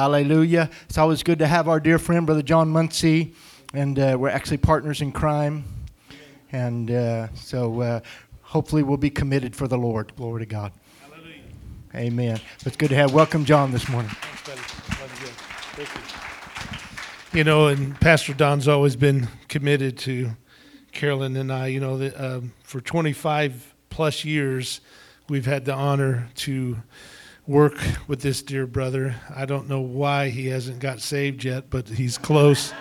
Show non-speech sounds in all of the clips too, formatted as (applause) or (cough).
Hallelujah. It's always good to have our dear friend, Brother John Muncy, and uh, we're actually partners in crime. And uh, so uh, hopefully we'll be committed for the Lord. Glory to God. Hallelujah. Amen. It's good to have. Welcome, John, this morning. You. you know, and Pastor Don's always been committed to Carolyn and I. You know, that, um, for 25 plus years, we've had the honor to work with this dear brother. I don't know why he hasn't got saved yet, but he's close.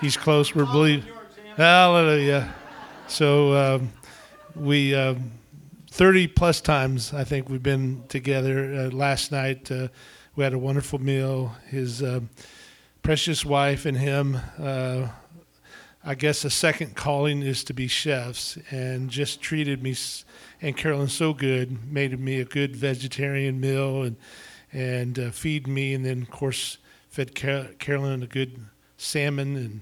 he's close. We're believing. Hallelujah. So um, we, um, 30 plus times, I think we've been together. Uh, last night, uh, we had a wonderful meal. His uh, precious wife and him, uh, I guess a second calling is to be chefs, and just treated me and Carolyn so good, made me a good vegetarian meal and and uh, feed me, and then of course fed Car- Carolyn a good salmon and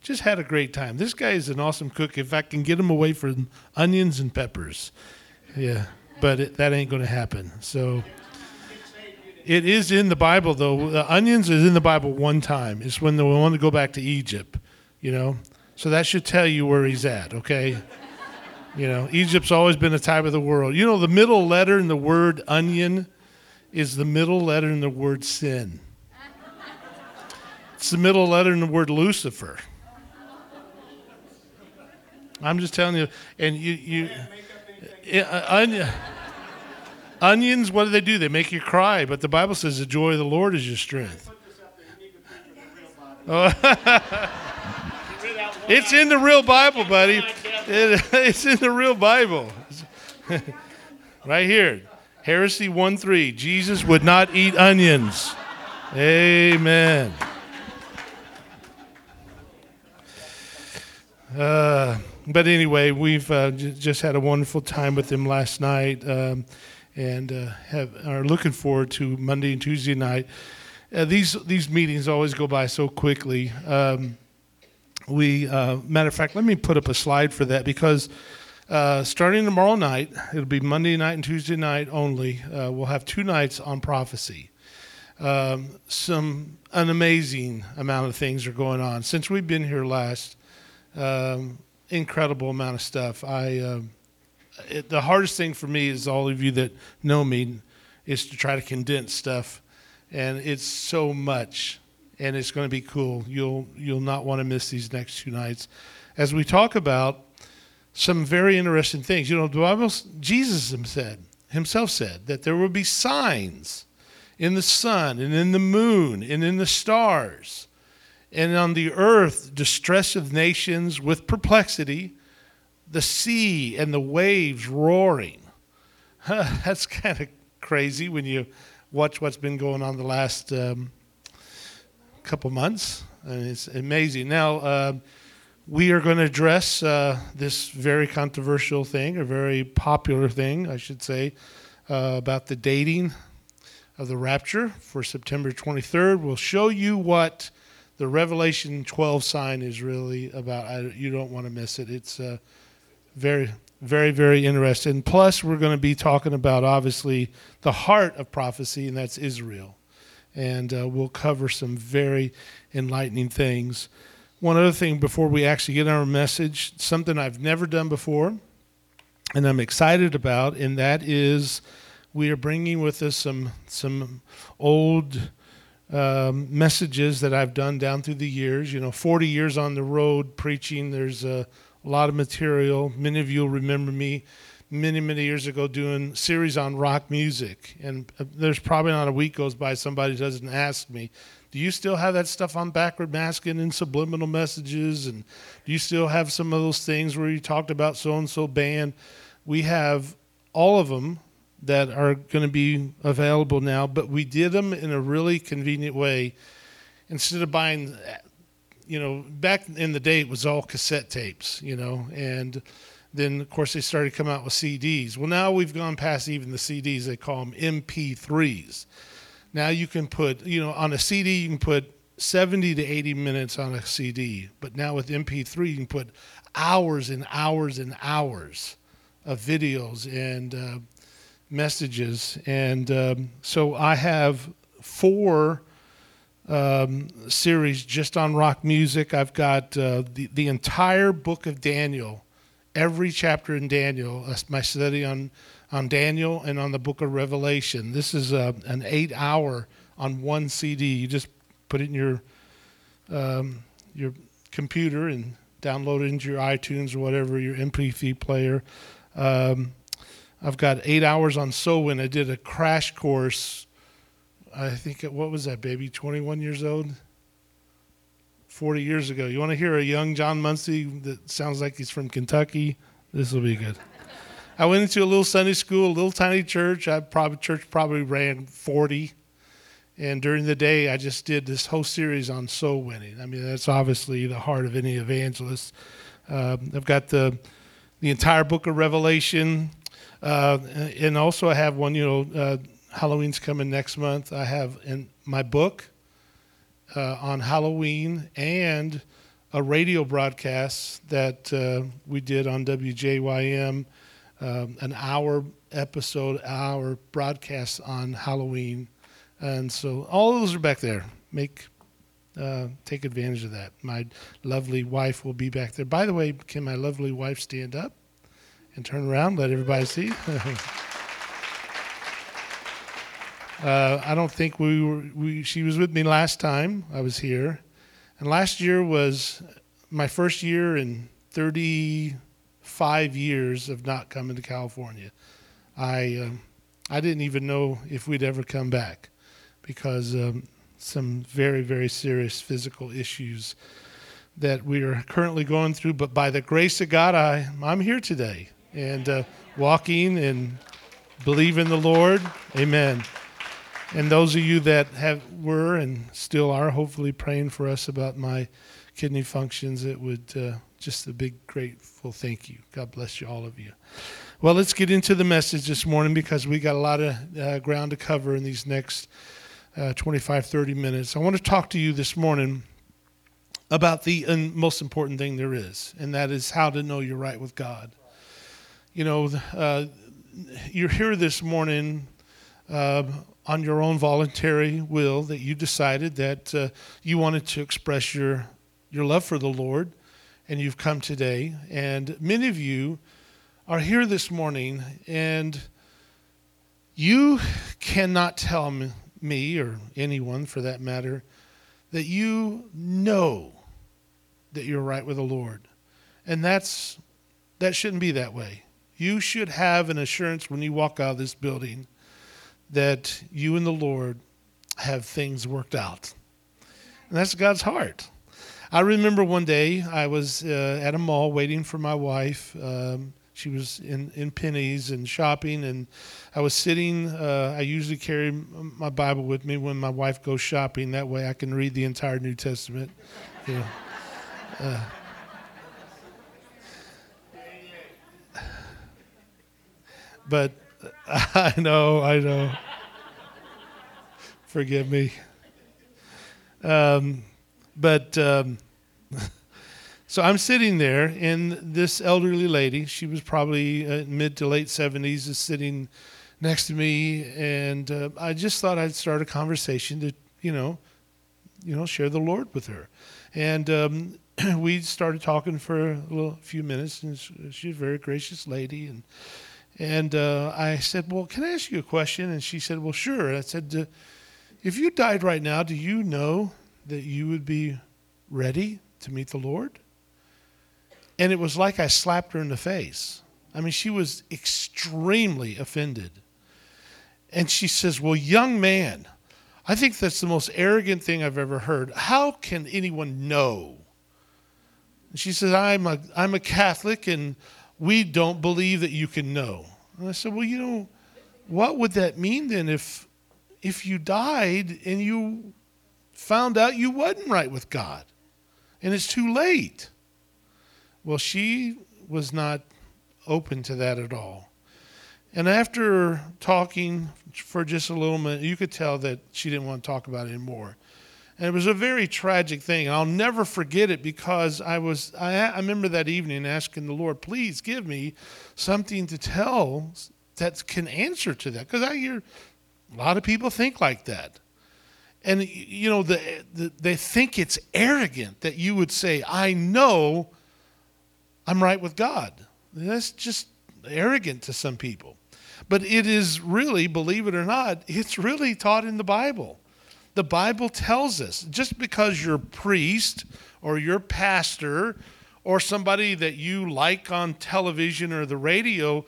just had a great time. This guy is an awesome cook. If I can get him away from onions and peppers, yeah, but it, that ain't going to happen. So. It is in the Bible, though. The onions is in the Bible one time. It's when they want to go back to Egypt, you know. So that should tell you where he's at, okay? You know, Egypt's always been the type of the world. You know, the middle letter in the word onion is the middle letter in the word sin. It's the middle letter in the word Lucifer. I'm just telling you, and you, you, uh, onion, onions. What do they do? They make you cry. But the Bible says the joy of the Lord is your strength. Oh. (laughs) It's in the real Bible, buddy. It, (laughs) it's in the real Bible. (laughs) right here. Heresy 1 3. Jesus would not eat onions. Amen. Uh, but anyway, we've uh, j- just had a wonderful time with them last night, um, and uh, have are looking forward to Monday and Tuesday night. Uh, these these meetings always go by so quickly. Um, we uh, matter of fact let me put up a slide for that because uh, starting tomorrow night it'll be monday night and tuesday night only uh, we'll have two nights on prophecy. Um, some an amazing amount of things are going on. Since we've been here last um, incredible amount of stuff. I um, it, the hardest thing for me is all of you that know me is to try to condense stuff and it's so much and it's going to be cool. You'll you'll not want to miss these next two nights as we talk about some very interesting things. You know, the Bible, Jesus said himself said that there will be signs in the sun and in the moon and in the stars, and on the earth distress of nations with perplexity, the sea and the waves roaring. (laughs) That's kind of crazy when you watch what's been going on the last. Um, couple months, and it's amazing. Now, uh, we are going to address uh, this very controversial thing, a very popular thing, I should say, uh, about the dating of the rapture for September 23rd. We'll show you what the Revelation 12 sign is really about. I, you don't want to miss it. It's uh, very, very, very interesting. Plus, we're going to be talking about obviously the heart of prophecy, and that's Israel and uh, we'll cover some very enlightening things. One other thing before we actually get our message, something I've never done before, and I'm excited about, and that is we are bringing with us some some old um, messages that I've done down through the years. You know, 40 years on the road preaching. There's a, a lot of material. Many of you will remember me many many years ago doing series on rock music. And uh, there's probably not a week goes by somebody doesn't ask me do you still have that stuff on backward masking and subliminal messages? And do you still have some of those things where you talked about so and so band? We have all of them that are going to be available now but we did them in a really convenient way. Instead of buying you know back in the day it was all cassette tapes you know and then of course they started coming out with CDs. Well, now we've gone past even the CDs. They call them MP3s. Now you can put, you know, on a CD you can put 70 to 80 minutes on a CD, but now with MP3 you can put hours and hours and hours of videos and uh, messages. And um, so I have four um, series just on rock music. I've got uh, the, the entire book of Daniel, every chapter in Daniel, uh, my study on, on Daniel and on the book of Revelation. This is a, an eight hour on one CD. You just put it in your, um, your computer and download it into your iTunes or whatever, your MP3 player. Um, I've got eight hours on Sowin. I did a crash course I think, what was that, baby? 21 years old? 40 years ago. You want to hear a young John Muncy that sounds like he's from Kentucky? This will be good. I went into a little Sunday school, a little tiny church. I probably church probably ran 40. And during the day, I just did this whole series on soul winning. I mean, that's obviously the heart of any evangelist. Um, I've got the the entire book of Revelation, uh, and also I have one, you know, uh, Halloween's coming next month. I have in my book uh, on Halloween and a radio broadcast that uh, we did on WJYM, um, an hour episode, hour broadcast on Halloween, and so all those are back there. Make uh, take advantage of that. My lovely wife will be back there. By the way, can my lovely wife stand up and turn around, let everybody see? (laughs) Uh, I don't think we were. We, she was with me last time I was here, and last year was my first year in 35 years of not coming to California. I um, I didn't even know if we'd ever come back because um, some very very serious physical issues that we are currently going through. But by the grace of God, I I'm here today and uh, walking and believe in the Lord. Amen. And those of you that have were and still are hopefully praying for us about my kidney functions, it would uh, just a big grateful thank you. God bless you, all of you. Well, let's get into the message this morning because we got a lot of uh, ground to cover in these next uh, 25, 30 minutes. I want to talk to you this morning about the most important thing there is, and that is how to know you're right with God. You know, uh, you're here this morning uh, on your own voluntary will that you decided that uh, you wanted to express your, your love for the Lord, and you've come today. And many of you are here this morning, and you cannot tell me, or anyone for that matter, that you know that you're right with the Lord. And that's that shouldn't be that way. You should have an assurance when you walk out of this building that you and the Lord have things worked out. And that's God's heart. I remember one day I was uh, at a mall waiting for my wife. Um, she was in, in Penney's and shopping, and I was sitting. Uh, I usually carry my Bible with me when my wife goes shopping. That way I can read the entire New Testament. (laughs) Know. uh, but (laughs) I know, I know. Forgive me. Um, but um, (laughs) so I'm sitting there, and this elderly lady, she was probably uh, mid to late 70s, is sitting next to me, and uh, I just thought I'd start a conversation to, you know, you know, share the Lord with her. And um, (clears throat) we started talking for a little, few minutes, and she's a very gracious lady, and and uh, I said, Well, can I ask you a question? And she said, Well, sure. I said, If you died right now, do you know that you would be ready to meet the Lord? And it was like I slapped her in the face. I mean, she was extremely offended. And she says, Well, young man, I think that's the most arrogant thing I've ever heard. How can anyone know? And she says, I'm a, I'm a Catholic and we don't believe that you can know. And I said, well, you know, what would that mean then if if you died and you found out you wasn't right with God and it's too late? Well, she was not open to that at all. And after talking for just a little minute, you could tell that she didn't want to talk about it anymore. And it was a very tragic thing. I'll never forget it because I was I, I remember that evening asking the Lord, please give me something to tell that can answer to that. Because I hear a lot of people think like that. And, you know, the, the, they think it's arrogant that you would say, I know I'm right with God. That's just arrogant to some people. But it is really, believe it or not, it's really taught in the Bible. The Bible tells us just because you're priest or your pastor or somebody that you like on television or the radio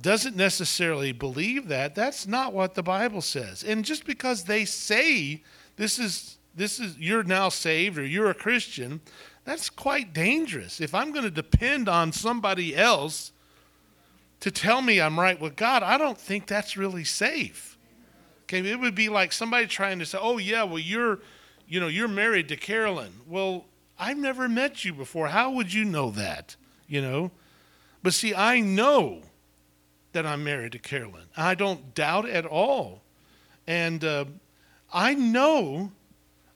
doesn't necessarily believe that, that's not what the Bible says. And just because they say this is this is you're now saved or you're a Christian, that's quite dangerous. If I'm going to depend on somebody else to tell me I'm right with God, I don't think that's really safe. Okay, it would be like somebody trying to say, "Oh yeah, well you're, you know, you're married to Carolyn." Well, I've never met you before. How would you know that? You know, but see, I know that I'm married to Carolyn. I don't doubt at all, and uh, I know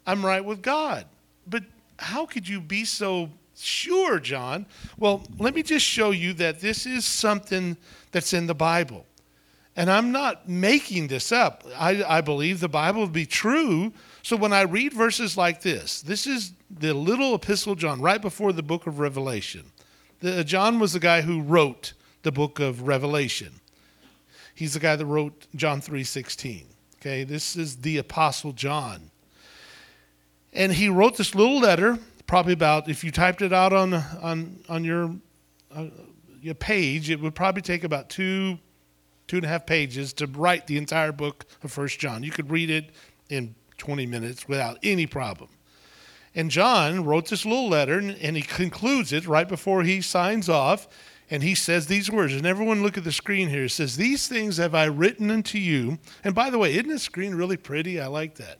I'm right with God. But how could you be so sure, John? Well, let me just show you that this is something that's in the Bible. And I'm not making this up. I, I believe the Bible to be true. So when I read verses like this, this is the little epistle John, right before the book of Revelation. The, John was the guy who wrote the book of Revelation. He's the guy that wrote John 3:16. Okay, this is the apostle John. And he wrote this little letter, probably about if you typed it out on on on your uh, your page, it would probably take about two two and a half pages to write the entire book of First John. You could read it in 20 minutes without any problem. And John wrote this little letter, and, he concludes it right before he signs off, and he says these words. And everyone look at the screen here. It says, These things have I written unto you. And by the way, isn't the screen really pretty? I like that.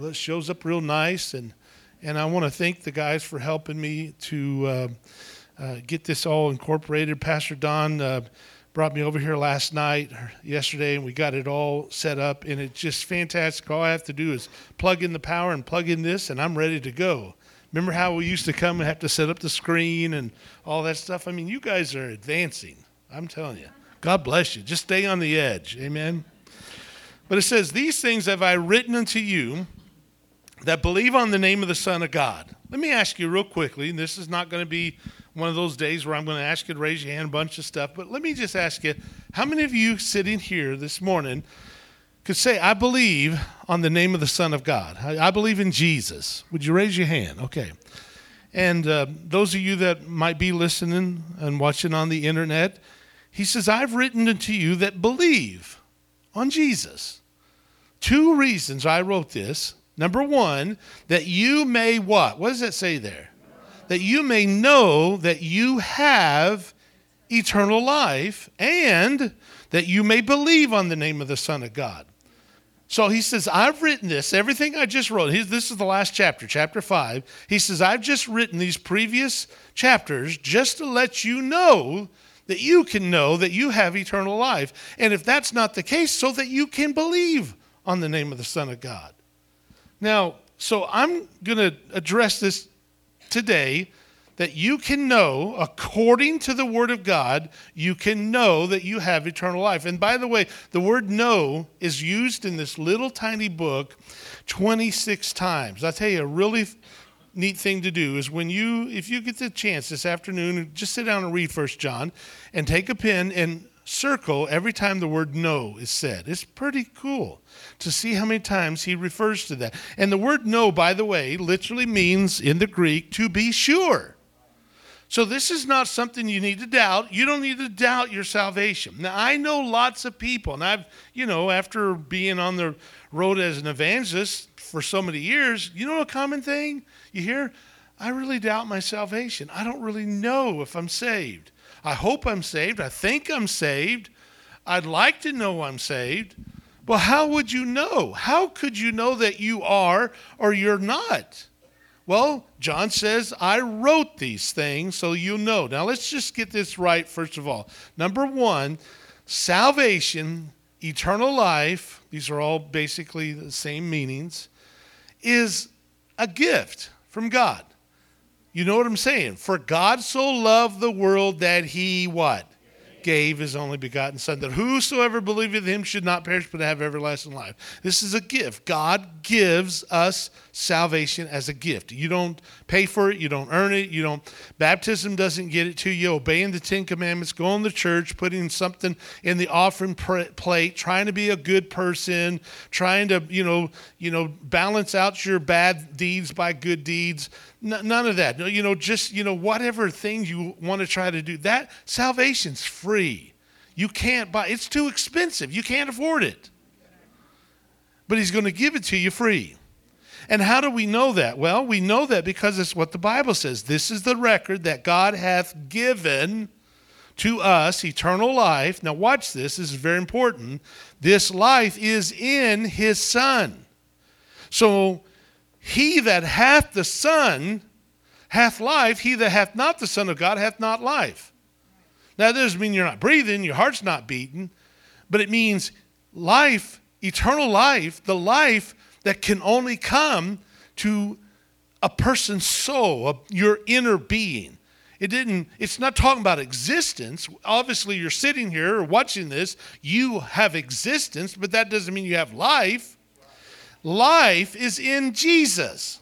It shows up real nice, and and I want to thank the guys for helping me to uh, uh, get this all incorporated. Pastor Don uh, brought me over here last night, yesterday, and we got it all set up, and it's just fantastic. All I have to do is plug in the power and plug in this, and I'm ready to go. Remember how we used to come and have to set up the screen and all that stuff? I mean, you guys are advancing. I'm telling you. God bless you. Just stay on the edge. Amen. But it says, These things have I written unto you that believe on the name of the Son of God. Let me ask you real quickly, and this is not going to be one of those days where I'm going to ask you to raise your hand, a bunch of stuff, but let me just ask you how many of you sitting here this morning could say, I believe on the name of the Son of God? I, I believe in Jesus. Would you raise your hand? Okay. And uh, those of you that might be listening and watching on the internet, he says, I've written unto you that believe on Jesus. Two reasons I wrote this Number one, that you may what? What does that say there? That you may know that you have eternal life and that you may believe on the name of the Son of God. So he says, I've written this, everything I just wrote. This is the last chapter, chapter five. He says, I've just written these previous chapters just to let you know that you can know that you have eternal life. And if that's not the case, so that you can believe on the name of the Son of God. Now, so I'm going to address this today that you can know, according to the Word of God, you can know that you have eternal life. And by the way, the word know is used in this little tiny book 26 times. I'll tell you a really neat thing to do is when you, if you get the chance this afternoon, just sit down and read First John and take a pen and circle every time the word no is said. It's pretty cool to see how many times he refers to that. And the word no, by the way, literally means in the Greek to be sure. So this is not something you need to doubt. You don't need to doubt your salvation. Now I know lots of people, and I've, you know, after being on the road as an evangelist for so many years, you know a common thing you hear? I really doubt my salvation. I don't really know if I'm saved. I hope I'm saved. I think I'm saved. I'd like to know I'm saved. Well, how would you know? How could you know that you are or you're not? Well, John says, I wrote these things so you know. Now, let's just get this right, first of all. Number one, salvation, eternal life, these are all basically the same meanings, is a gift from God. You know what I'm saying? For God so loved the world that he what? gave his only begotten Son, that whosoever believeth him should not perish but have everlasting life. This is a gift. God gives us salvation as a gift. You don't pay for it, you don't earn it, you don't baptism doesn't get it to you. Obeying the 10 commandments, going to church, putting something in the offering plate, trying to be a good person, trying to, you know, you know, balance out your bad deeds by good deeds none of that. You know, just, you know, whatever things you want to try to do, that salvation's free. You can't buy it's too expensive. You can't afford it. But he's going to give it to you free. And how do we know that? Well, we know that because it's what the Bible says. This is the record that God hath given to us eternal life. Now, watch this. This is very important. This life is in his Son. So, he that hath the Son hath life. He that hath not the Son of God hath not life. Now, that doesn't mean you're not breathing, your heart's not beating, but it means life, eternal life, the life that can only come to a person's soul, your inner being. It didn't, it's not talking about existence. Obviously, you're sitting here or watching this, you have existence, but that doesn't mean you have life. Life is in Jesus.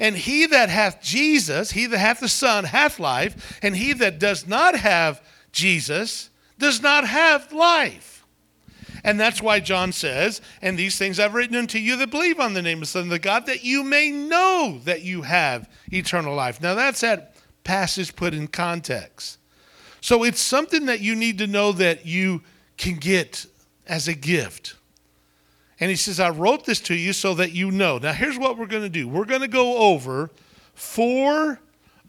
And he that hath Jesus, he that hath the Son, hath life, and he that does not have Jesus does not have life. And that's why John says, And these things I've written unto you that believe on the name of the Son of the God, that you may know that you have eternal life. Now, that's that passage put in context. So it's something that you need to know that you can get as a gift. And he says, I wrote this to you so that you know. Now, here's what we're going to do we're going to go over four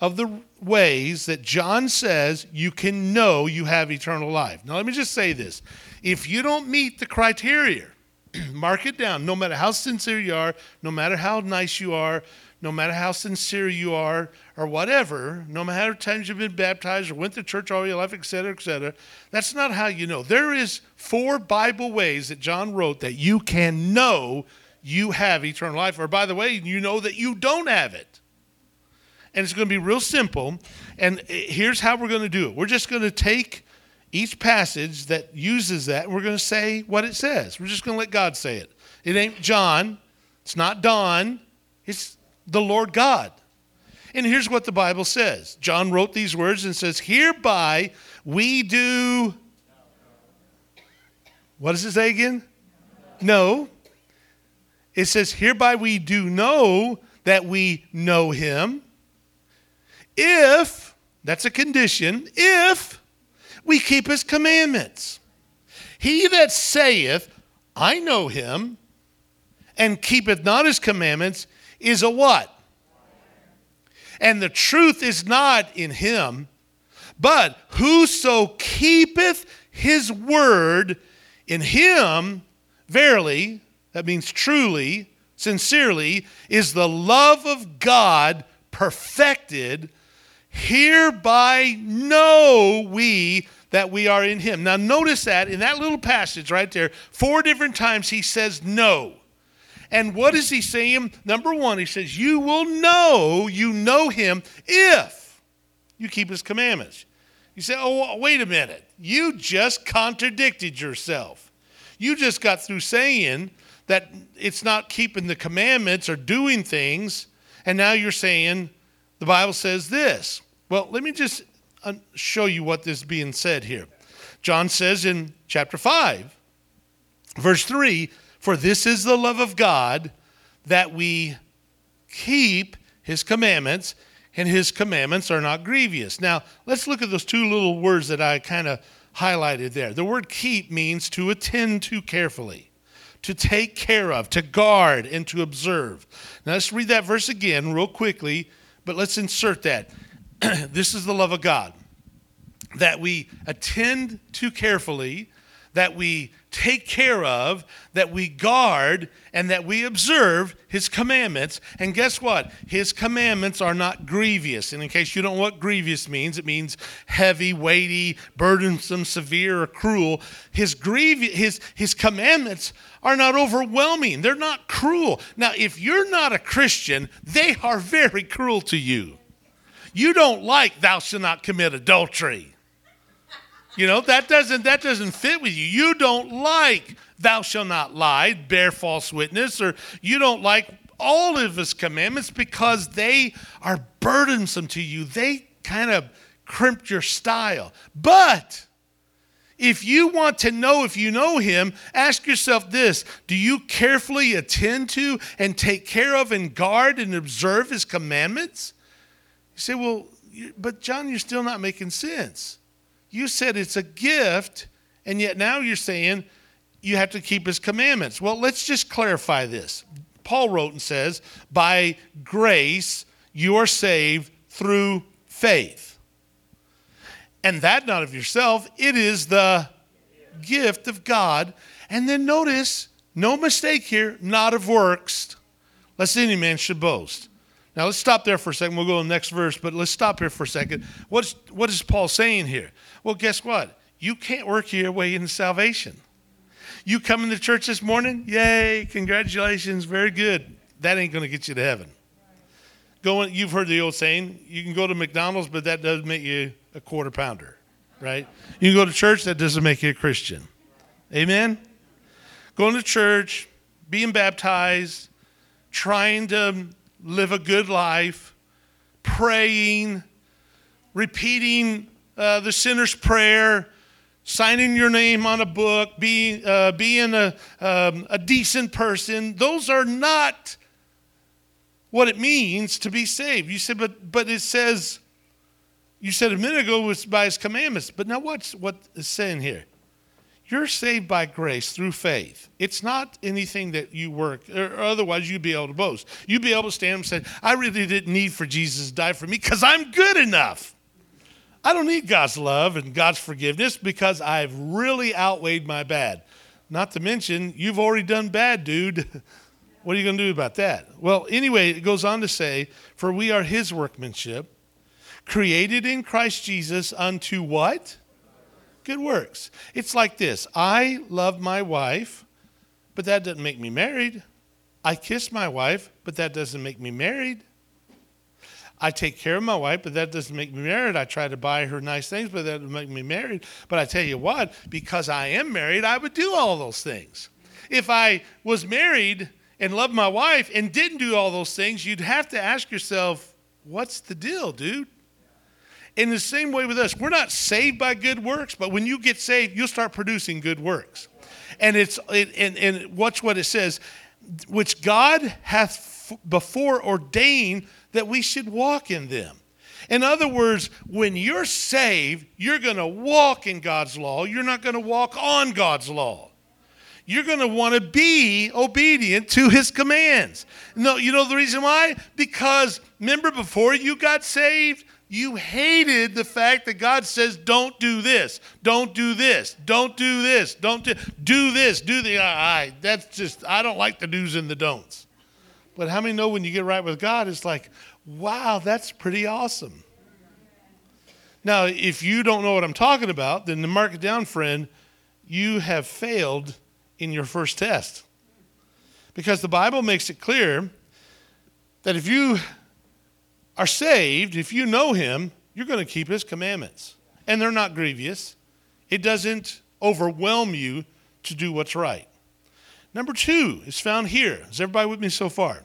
of the ways that John says you can know you have eternal life. Now, let me just say this if you don't meet the criteria, (clears throat) mark it down. No matter how sincere you are, no matter how nice you are, no matter how sincere you are or whatever, no matter how many times you've been baptized or went to church all your life, etc., etc., that's not how you know. There is four Bible ways that John wrote that you can know you have eternal life. Or by the way, you know that you don't have it. And it's going to be real simple. And eh, here's how we're going to do it. We're just going to take each passage that uses that we're going to say what it says. We're just going to let God say it. It ain't John. It's not Don. It's the Lord God. And here's what the Bible says John wrote these words and says, Hereby we do. What does it say again? No. It says, Hereby we do know that we know him. If, that's a condition, if we keep his commandments. He that saith, I know him, and keepeth not his commandments, is a what? And the truth is not in him, but whoso keepeth his word in him, verily, that means truly, sincerely, is the love of God perfected. Hereby know we that we are in him. Now, notice that in that little passage right there, four different times he says no. And what is he saying? Number one, he says, You will know you know him if you keep his commandments. You say, Oh, wait a minute. You just contradicted yourself. You just got through saying that it's not keeping the commandments or doing things, and now you're saying the Bible says this. Well, let me just uh, show you what is being said here. John says in chapter 5, verse 3 for this is the love of God that we keep his commandments, and his commandments are not grievous. Now, let's look at those two little words that I kind of highlighted there. The word keep means to attend to carefully, to take care of, to guard, and to observe. Now, let's read that verse again, real quickly, but let's insert that. (clears throat) this is the love of God that we attend to carefully, that we take care of, that we guard, and that we observe his commandments. And guess what? His commandments are not grievous. And in case you don't know what grievous means, it means heavy, weighty, burdensome, severe, or cruel. His grievous his his commandments are not overwhelming. They're not cruel. Now, if you're not a Christian, they are very cruel to you. You don't like thou shalt not commit adultery. You know, that doesn't that doesn't fit with you. You don't like thou shalt not lie, bear false witness, or you don't like all of his commandments because they are burdensome to you. They kind of crimped your style. But if you want to know if you know him, ask yourself this Do you carefully attend to and take care of and guard and observe his commandments? You say, Well, but John, you're still not making sense. You said it's a gift, and yet now you're saying you have to keep his commandments. Well, let's just clarify this. Paul wrote and says, By grace you are saved through faith. And that not of yourself, it is the gift of God. And then notice, no mistake here, not of works, lest any man should boast. Now let's stop there for a second. We'll go to the next verse, but let's stop here for a second. What's, what is Paul saying here? Well, guess what? You can't work your way into salvation. You coming to church this morning? Yay, congratulations, very good. That ain't going to get you to heaven. Going, you've heard the old saying, you can go to McDonald's, but that doesn't make you a quarter pounder, right? You can go to church, that doesn't make you a Christian. Amen? Going to church, being baptized, trying to live a good life, praying, repeating uh, the sinner's prayer, signing your name on a book, being, uh, being a, um, a decent person. Those are not what it means to be saved. You said, but, but it says, you said a minute ago was by his commandments. But now what's what is saying here? You're saved by grace through faith. It's not anything that you work, or otherwise you'd be able to boast. You'd be able to stand and say, I really didn't need for Jesus to die for me because I'm good enough. I don't need God's love and God's forgiveness because I've really outweighed my bad. Not to mention, you've already done bad, dude. (laughs) what are you going to do about that? Well, anyway, it goes on to say, For we are his workmanship, created in Christ Jesus unto what? Good works. It's like this I love my wife, but that doesn't make me married. I kiss my wife, but that doesn't make me married. I take care of my wife, but that doesn't make me married. I try to buy her nice things, but that doesn't make me married. But I tell you what, because I am married, I would do all those things. If I was married and loved my wife and didn't do all those things, you'd have to ask yourself, what's the deal, dude? In the same way with us, we're not saved by good works, but when you get saved, you'll start producing good works. And it's it, and, and watch what it says, which God hath before ordained that we should walk in them. In other words, when you're saved, you're going to walk in God's law. You're not going to walk on God's law. You're going to want to be obedient to his commands. No, you know the reason why? Because remember before you got saved, you hated the fact that God says, don't do this, don't do this, don't do this, don't do, do this, do the, I, that's just, I don't like the do's and the don'ts. But how many know when you get right with God, it's like, wow, that's pretty awesome. Now, if you don't know what I'm talking about, then to mark it down, friend, you have failed in your first test. Because the Bible makes it clear that if you are saved, if you know him, you're going to keep his commandments. And they're not grievous. It doesn't overwhelm you to do what's right. Number two is found here. Is everybody with me so far?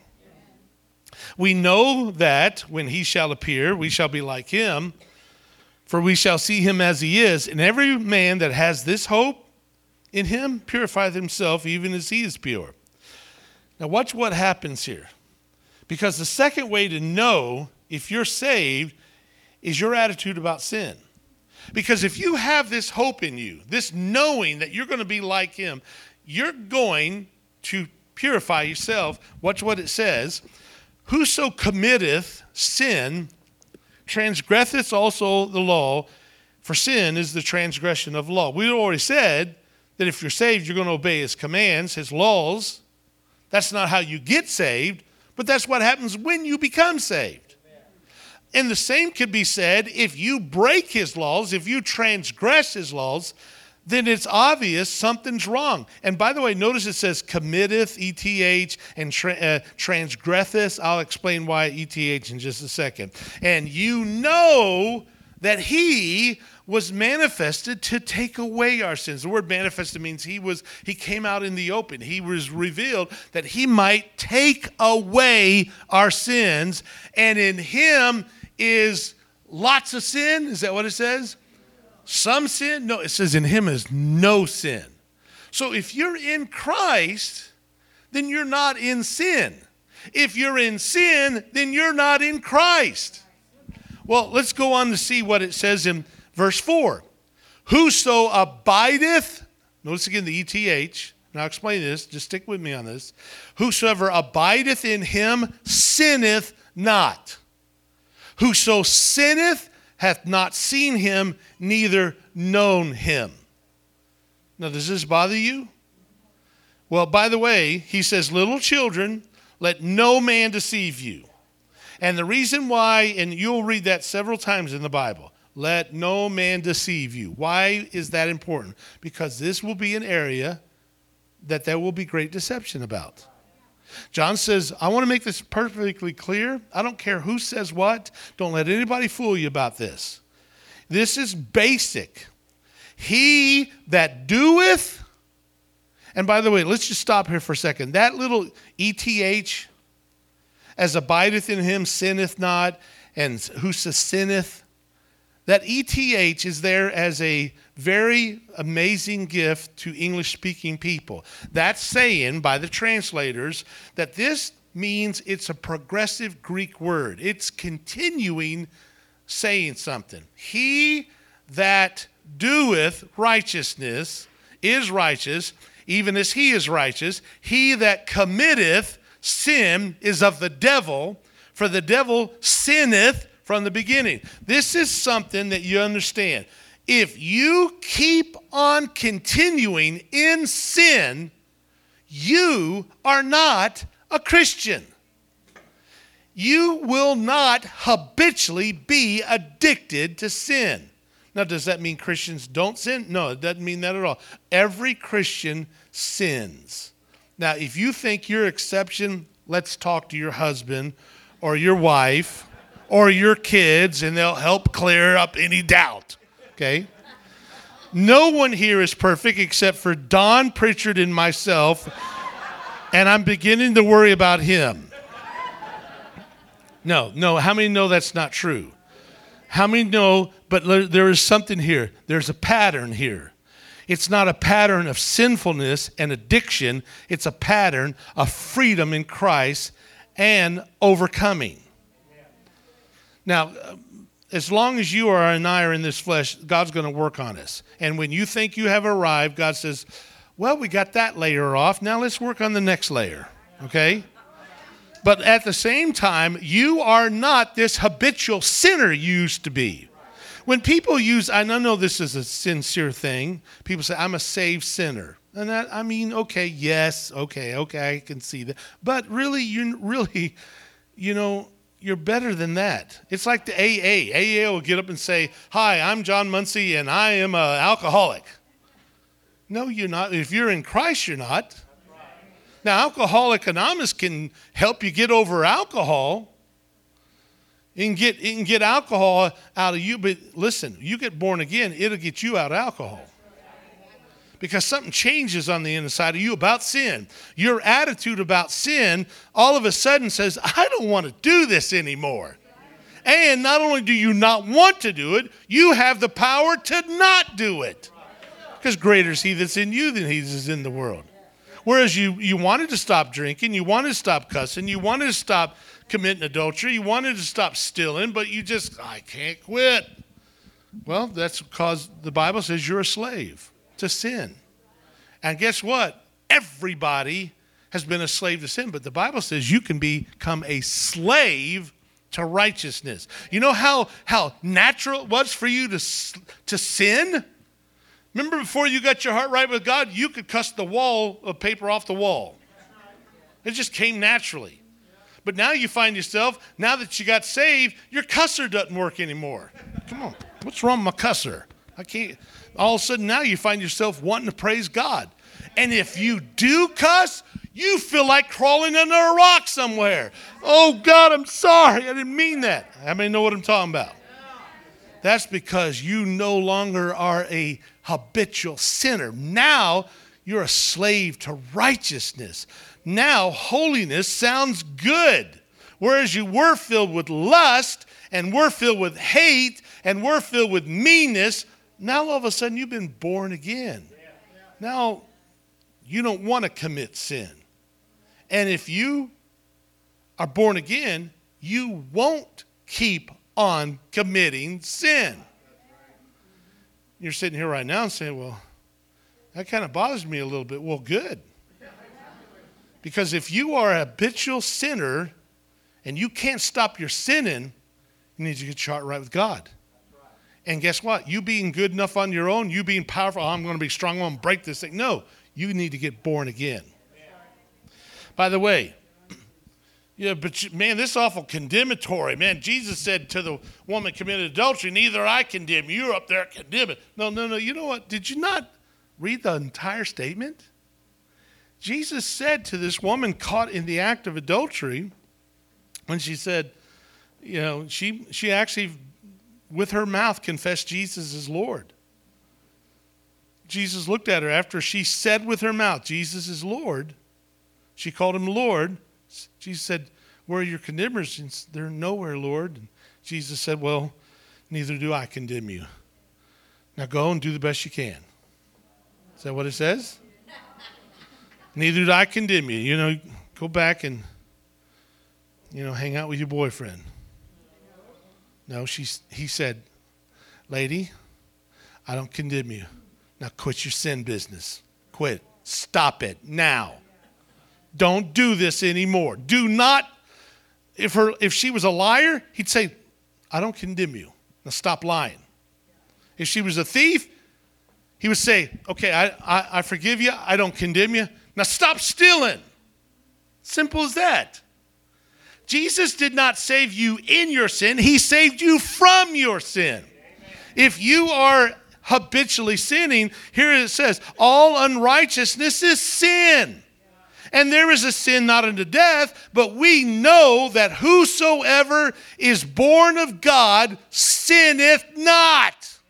We know that when he shall appear, we shall be like him, for we shall see him as he is. And every man that has this hope in him purifieth himself even as he is pure. Now, watch what happens here. Because the second way to know if you're saved, is your attitude about sin. Because if you have this hope in you, this knowing that you're going to be like Him, you're going to purify yourself. Watch what it says Whoso committeth sin transgresseth also the law, for sin is the transgression of law. We already said that if you're saved, you're going to obey His commands, His laws. That's not how you get saved, but that's what happens when you become saved. And the same could be said if you break his laws, if you transgress his laws, then it's obvious something's wrong. And by the way, notice it says committeth, ETH, and tra- uh, transgresseth. I'll explain why ETH in just a second. And you know that he was manifested to take away our sins. The word manifested means he was he came out in the open. He was revealed that he might take away our sins and in him is lots of sin. Is that what it says? Some sin? No, it says in him is no sin. So if you're in Christ, then you're not in sin. If you're in sin, then you're not in Christ. Well, let's go on to see what it says in verse 4. Whoso abideth, notice again the ETH. Now explain this, just stick with me on this. Whosoever abideth in him sinneth not. Whoso sinneth hath not seen him, neither known him. Now, does this bother you? Well, by the way, he says, Little children, let no man deceive you. And the reason why, and you'll read that several times in the Bible, let no man deceive you. Why is that important? Because this will be an area that there will be great deception about. John says, I want to make this perfectly clear. I don't care who says what. Don't let anybody fool you about this. This is basic. He that doeth, and by the way, let's just stop here for a second. That little ETH, as abideth in him, sinneth not, and whoso sinneth, that ETH is there as a very amazing gift to English speaking people. That's saying by the translators that this means it's a progressive Greek word. It's continuing saying something. He that doeth righteousness is righteous, even as he is righteous. He that committeth sin is of the devil, for the devil sinneth from the beginning. This is something that you understand. If you keep on continuing in sin, you are not a Christian. You will not habitually be addicted to sin. Now, does that mean Christians don't sin? No, it doesn't mean that at all. Every Christian sins. Now, if you think your exception, let's talk to your husband or your wife or your kids and they'll help clear up any doubt. Okay? No one here is perfect except for Don Pritchard and myself, and I'm beginning to worry about him. No, no, how many know that's not true? How many know, but there is something here? There's a pattern here. It's not a pattern of sinfulness and addiction, it's a pattern of freedom in Christ and overcoming. Now, as long as you are and I are in this flesh, God's going to work on us. And when you think you have arrived, God says, Well, we got that layer off. Now let's work on the next layer. Okay? But at the same time, you are not this habitual sinner you used to be. When people use, I know this is a sincere thing, people say, I'm a saved sinner. And that, I mean, okay, yes, okay, okay, I can see that. But really, you really, you know, you're better than that. It's like the AA. AA will get up and say, Hi, I'm John Muncy and I am an alcoholic. No, you're not. If you're in Christ, you're not. Now, Alcoholic Anonymous can help you get over alcohol. Can get, it can get alcohol out of you, but listen, you get born again, it'll get you out of alcohol. Because something changes on the inside of you about sin. Your attitude about sin all of a sudden says, I don't want to do this anymore. And not only do you not want to do it, you have the power to not do it. Because greater is he that's in you than he that's in the world. Whereas you, you wanted to stop drinking, you wanted to stop cussing, you wanted to stop committing adultery, you wanted to stop stealing, but you just, I can't quit. Well, that's because the Bible says you're a slave to sin. And guess what? Everybody has been a slave to sin, but the Bible says you can become a slave to righteousness. You know how, how natural it was for you to, to sin? Remember before you got your heart right with God, you could cuss the wall of paper off the wall. It just came naturally. But now you find yourself, now that you got saved, your cusser doesn't work anymore. Come on, what's wrong with my cusser? I can't. All of a sudden now you find yourself wanting to praise God. And if you do cuss, you feel like crawling under a rock somewhere. Oh God, I'm sorry. I didn't mean that. How many know what I'm talking about? That's because you no longer are a habitual sinner. Now you're a slave to righteousness. Now holiness sounds good. Whereas you were filled with lust and were filled with hate and were filled with meanness, now all of a sudden you've been born again. Now you don't want to commit sin. And if you are born again, you won't keep on committing sin. You're sitting here right now and saying, well, that kind of bothers me a little bit. Well, good. Because if you are a habitual sinner and you can't stop your sinning, you need to get shot right with God. And guess what? You being good enough on your own, you being powerful, oh, I'm going to be strong, I'm going to break this thing. No, you need to get born again. By the way, (clears throat) yeah, but man, this is awful condemnatory. Man, Jesus said to the woman committed adultery, Neither I condemn you. You're up there condemning. No, no, no. You know what? Did you not read the entire statement? Jesus said to this woman caught in the act of adultery, when she said, you know, she, she actually, with her mouth, confessed Jesus as Lord. Jesus looked at her after she said with her mouth, Jesus is Lord. She called him Lord. Jesus said, Where are your condemners? They're nowhere, Lord. And Jesus said, Well, neither do I condemn you. Now go and do the best you can. Is that what it says? (laughs) neither do I condemn you. You know, go back and, you know, hang out with your boyfriend. No, she's, he said, Lady, I don't condemn you. Now quit your sin business. Quit. Stop it now. Don't do this anymore. Do not. If her if she was a liar, he'd say, I don't condemn you. Now stop lying. If she was a thief, he would say, Okay, I, I, I forgive you. I don't condemn you. Now stop stealing. Simple as that. Jesus did not save you in your sin, He saved you from your sin. If you are habitually sinning, here it says, all unrighteousness is sin. And there is a sin not unto death, but we know that whosoever is born of God sinneth not.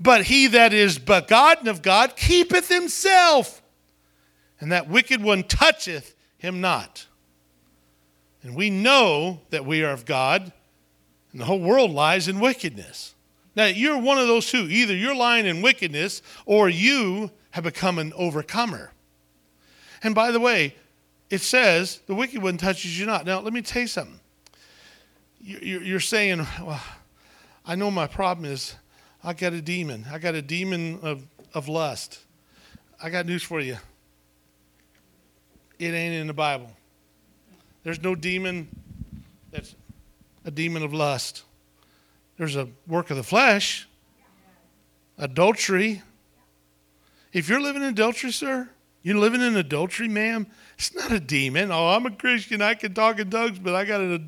But he that is begotten of God keepeth himself, and that wicked one toucheth him not. And we know that we are of God, and the whole world lies in wickedness. Now, you're one of those two. Either you're lying in wickedness or you have become an overcomer. And by the way, it says the wicked one touches you not. Now, let me tell you something. You're saying, well, I know my problem is I got a demon. I got a demon of, of lust. I got news for you. It ain't in the Bible. There's no demon that's a demon of lust. There's a work of the flesh, adultery. If you're living in adultery, sir, you're living in adultery, ma'am. It's not a demon. Oh, I'm a Christian. I can talk in tongues, but I got to,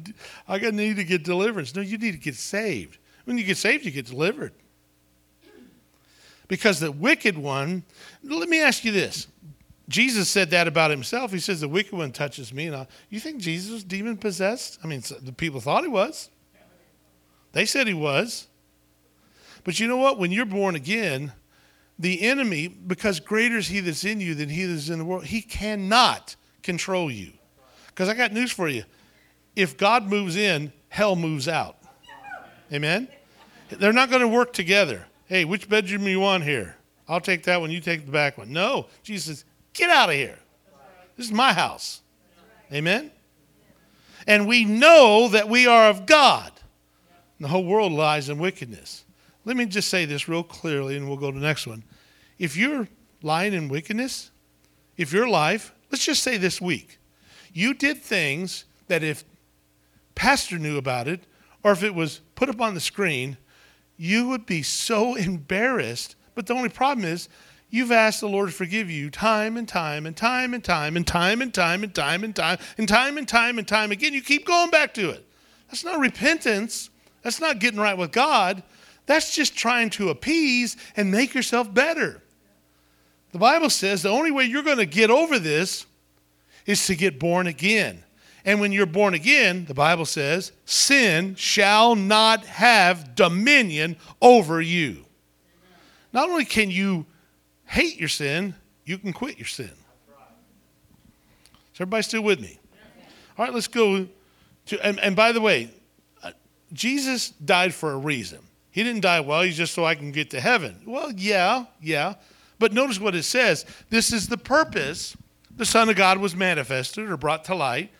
I got need to get deliverance. No, you need to get saved. When you get saved, you get delivered. Because the wicked one. Let me ask you this. Jesus said that about himself. He says the wicked one touches me. And I, you think Jesus was demon possessed? I mean, the people thought he was. They said he was. But you know what? When you're born again, the enemy, because greater is he that's in you than he that's in the world, he cannot control you. Because I got news for you. If God moves in, hell moves out. Amen? They're not going to work together. Hey, which bedroom you want here? I'll take that one, you take the back one. No. Jesus get out of here. This is my house. Amen? And we know that we are of God. The whole world lies in wickedness. Let me just say this real clearly and we'll go to the next one. If you're lying in wickedness, if your life, let's just say this week, you did things that if pastor knew about it or if it was put up on the screen, you would be so (laughs) embarrassed. But the only problem is you've asked the Lord to forgive you time and time and time and time and time and time and time and time and time and time and time again. You keep going back to it. That's not repentance. That's not getting right with God. That's just trying to appease and make yourself better. The Bible says the only way you're going to get over this is to get born again. And when you're born again, the Bible says, sin shall not have dominion over you. Not only can you hate your sin, you can quit your sin. Is everybody still with me? All right, let's go to, and, and by the way, uh, Jesus died for a reason. He didn't die, well, he's just so I can get to heaven. Well, yeah, yeah. But notice what it says. This is the purpose the Son of God was manifested or brought to light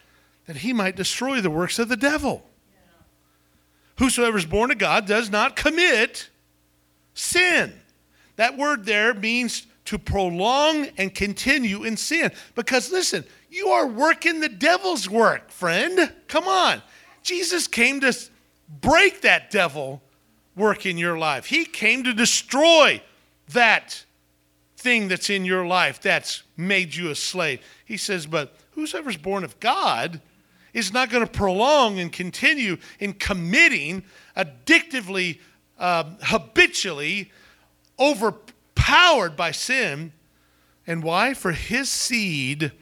that he might destroy the works of the devil. Yeah. Whosoever is born of God does not commit sin. That word there means to prolong and continue in sin. Because listen, you are working the devil's work, friend. Come on. Jesus came to break that devil work in your life, he came to destroy that thing that's in your life that's made you a slave. He says, But whosoever's born of God is not going to prolong and continue in committing addictively, uh, habitually, overpowered by sin. And why? For his seed,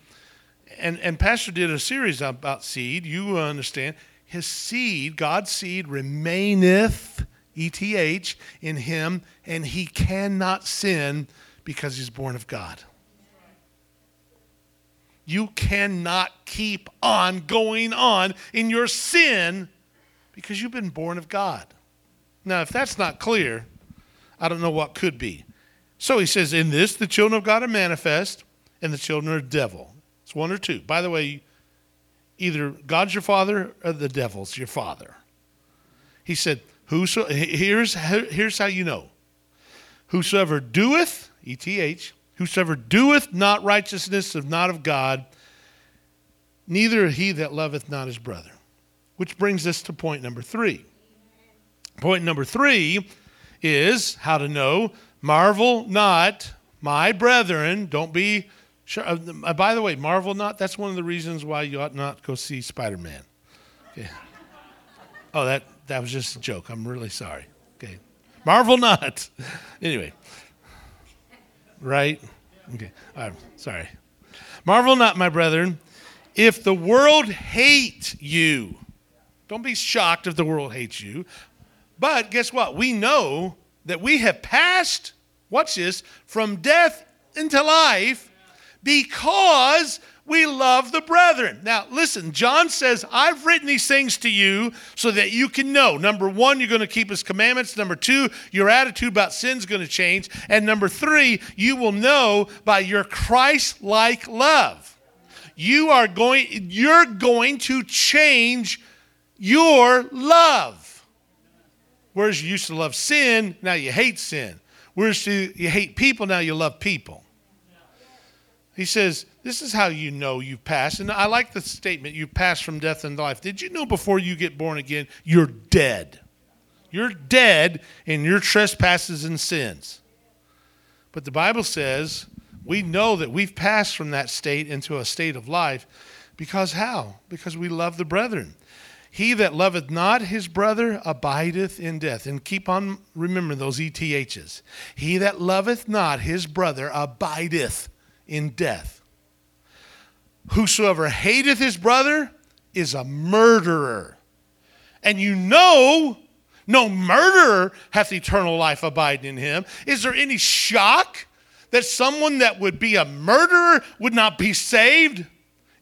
and, and Pastor did a series about seed, you understand, his seed, God's seed, remaineth, ETH, in him, and he cannot sin because he's born of God. You cannot keep on going on in your sin because you've been born of God. Now, if that's not clear, I don't know what could be. So he says, In this, the children of God are manifest, and the children the devil. It's one or two. By the way, either God's your father or the devil's your father. He said, Whoso, here's, here's how you know. Whosoever doeth, ETH, Whosoever doeth not righteousness of not of God, neither he that loveth not his brother. Which brings us to point number three. Point number three is how to know marvel not, my brethren. Don't be. Sure. Uh, by the way, marvel not. That's one of the reasons why you ought not go see Spider Man. Okay. Oh, that that was just a joke. I'm really sorry. Okay. Marvel not. (laughs) Anyway right? Okay, I'm sorry. Marvel not, my brethren, if the world hate you. Don't be shocked if the world hates you. But guess what? We know that we have passed, watch this, from death into life because we love the brethren. Now, listen, John says, I've written these things to you so that you can know. Number one, you're going to keep his commandments. Number two, your attitude about sin is going to change. And number three, you will know by your Christ like love. You are going, you're going to change your love. Whereas you used to love sin, now you hate sin. Whereas you you hate people, now you love people. He says, This is how you know you've passed. And I like the statement, you passed from death into life. Did you know before you get born again, you're dead? You're dead in your trespasses and sins. But the Bible says we know that we've passed from that state into a state of life because how? Because we love the brethren. He that loveth not his brother abideth in death. And keep on remembering those ETHs. He that loveth not his brother abideth in death. Whosoever hateth his brother is a murderer. And you know no murderer hath eternal life abiding in him. Is there any shock that someone that would be a murderer would not be saved?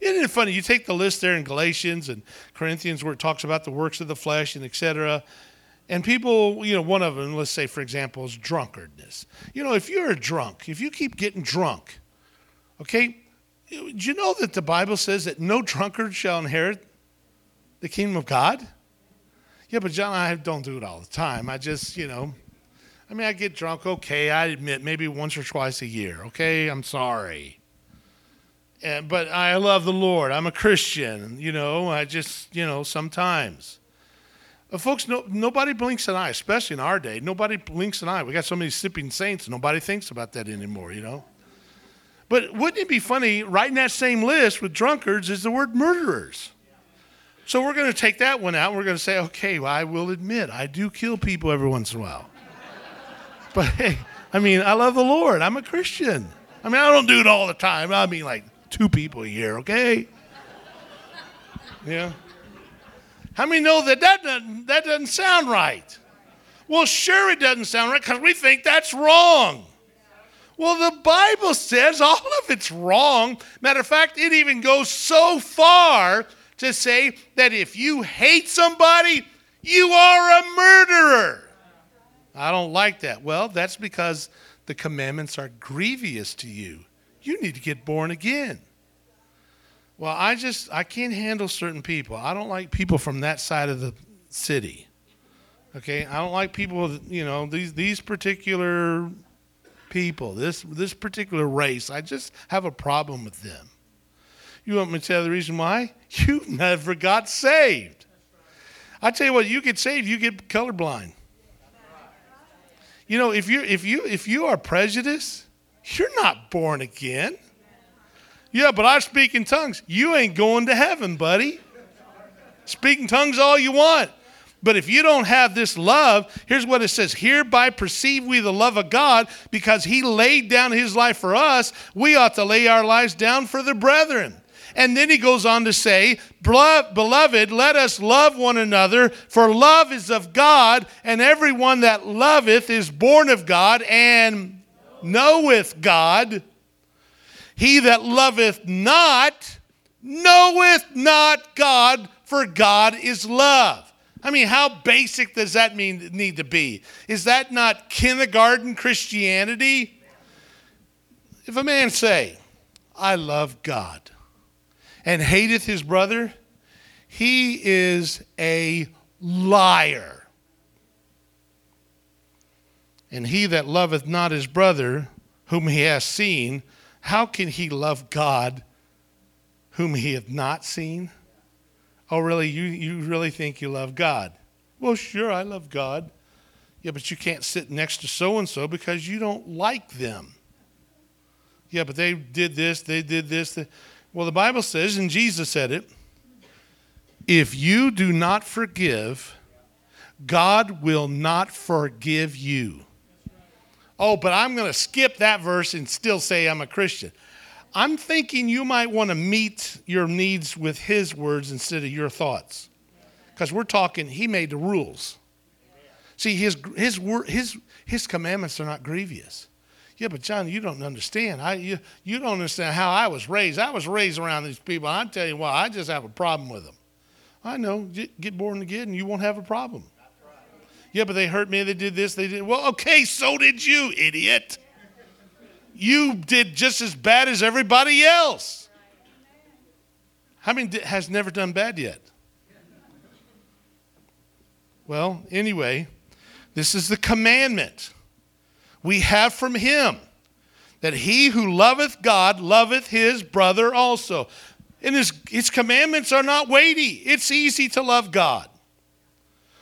Isn't it funny? You take the list there in Galatians and Corinthians where it talks about the works of the flesh and etc. And people, you know, one of them, let's say, for example, is drunkardness. You know, if you're a drunk, if you keep getting drunk, Okay? Do you know that the Bible says that no drunkard shall inherit the kingdom of God? Yeah, but John, I don't do it all the time. I just, you know, I mean, I get drunk, okay, I admit, maybe once or twice a year, okay? I'm sorry. And, but I love the Lord. I'm a Christian, you know, I just, you know, sometimes. But folks, no, nobody blinks an eye, especially in our day. Nobody blinks an eye. We got so many sipping saints, nobody thinks about that anymore, you know? But wouldn't it be funny, right in that same list with drunkards is the word murderers. So we're going to take that one out and we're going to say, okay, well, I will admit, I do kill people every once in a while. (laughs) but hey, I mean, I love the Lord. I'm a Christian. I mean, I don't do it all the time. I mean, like two people a year, okay? Yeah. How many know that that doesn't, that doesn't sound right? Well, sure, it doesn't sound right because we think that's wrong. Well, the Bible says all of it's wrong. Matter of fact, it even goes so far to say that if you hate somebody, you are a murderer. I don't like that. Well, that's because the commandments are grievous to you. You need to get born again. Well, I just I can't handle certain people. I don't like people from that side of the city. Okay, I don't like people. You know these these particular people, this this particular race. I just have a problem with them. You want me to tell the reason why? (laughs) You never got saved. I tell you what, you get saved, you get colorblind. You know, if you if you if you are prejudiced, you're not born again. Yeah, but I speak in tongues. You ain't going to heaven, buddy. Speaking tongues all you want. But if you don't have this love, here's what it says Hereby perceive we the love of God because he laid down his life for us. We ought to lay our lives down for the brethren. And then he goes on to say, Beloved, let us love one another, for love is of God, and everyone that loveth is born of God and knoweth God. He that loveth not knoweth not God, for God is love. I mean, how basic does that mean need to be? Is that not kindergarten Christianity? If a man say, I love God, and hateth his brother, he is a liar. And he that loveth not his brother, whom he hath seen, how can he love God whom he hath not seen? Oh, really? You, you really think you love God? Well, sure, I love God. Yeah, but you can't sit next to so and so because you don't like them. Yeah, but they did this, they did this. Well, the Bible says, and Jesus said it if you do not forgive, God will not forgive you. Oh, but I'm going to skip that verse and still say I'm a Christian. I'm thinking you might want to meet your needs with his words instead of your thoughts. Because we're talking, he made the rules. See, his, his, his, his commandments are not grievous. Yeah, but John, you don't understand. I, you, you don't understand how I was raised. I was raised around these people. I tell you what, I just have a problem with them. I know. Get born again, and you won't have a problem. Yeah, but they hurt me. They did this. They did. Well, okay, so did you, idiot. You did just as bad as everybody else. How many has never done bad yet? Well, anyway, this is the commandment we have from him that he who loveth God loveth his brother also. And his, his commandments are not weighty. It's easy to love God.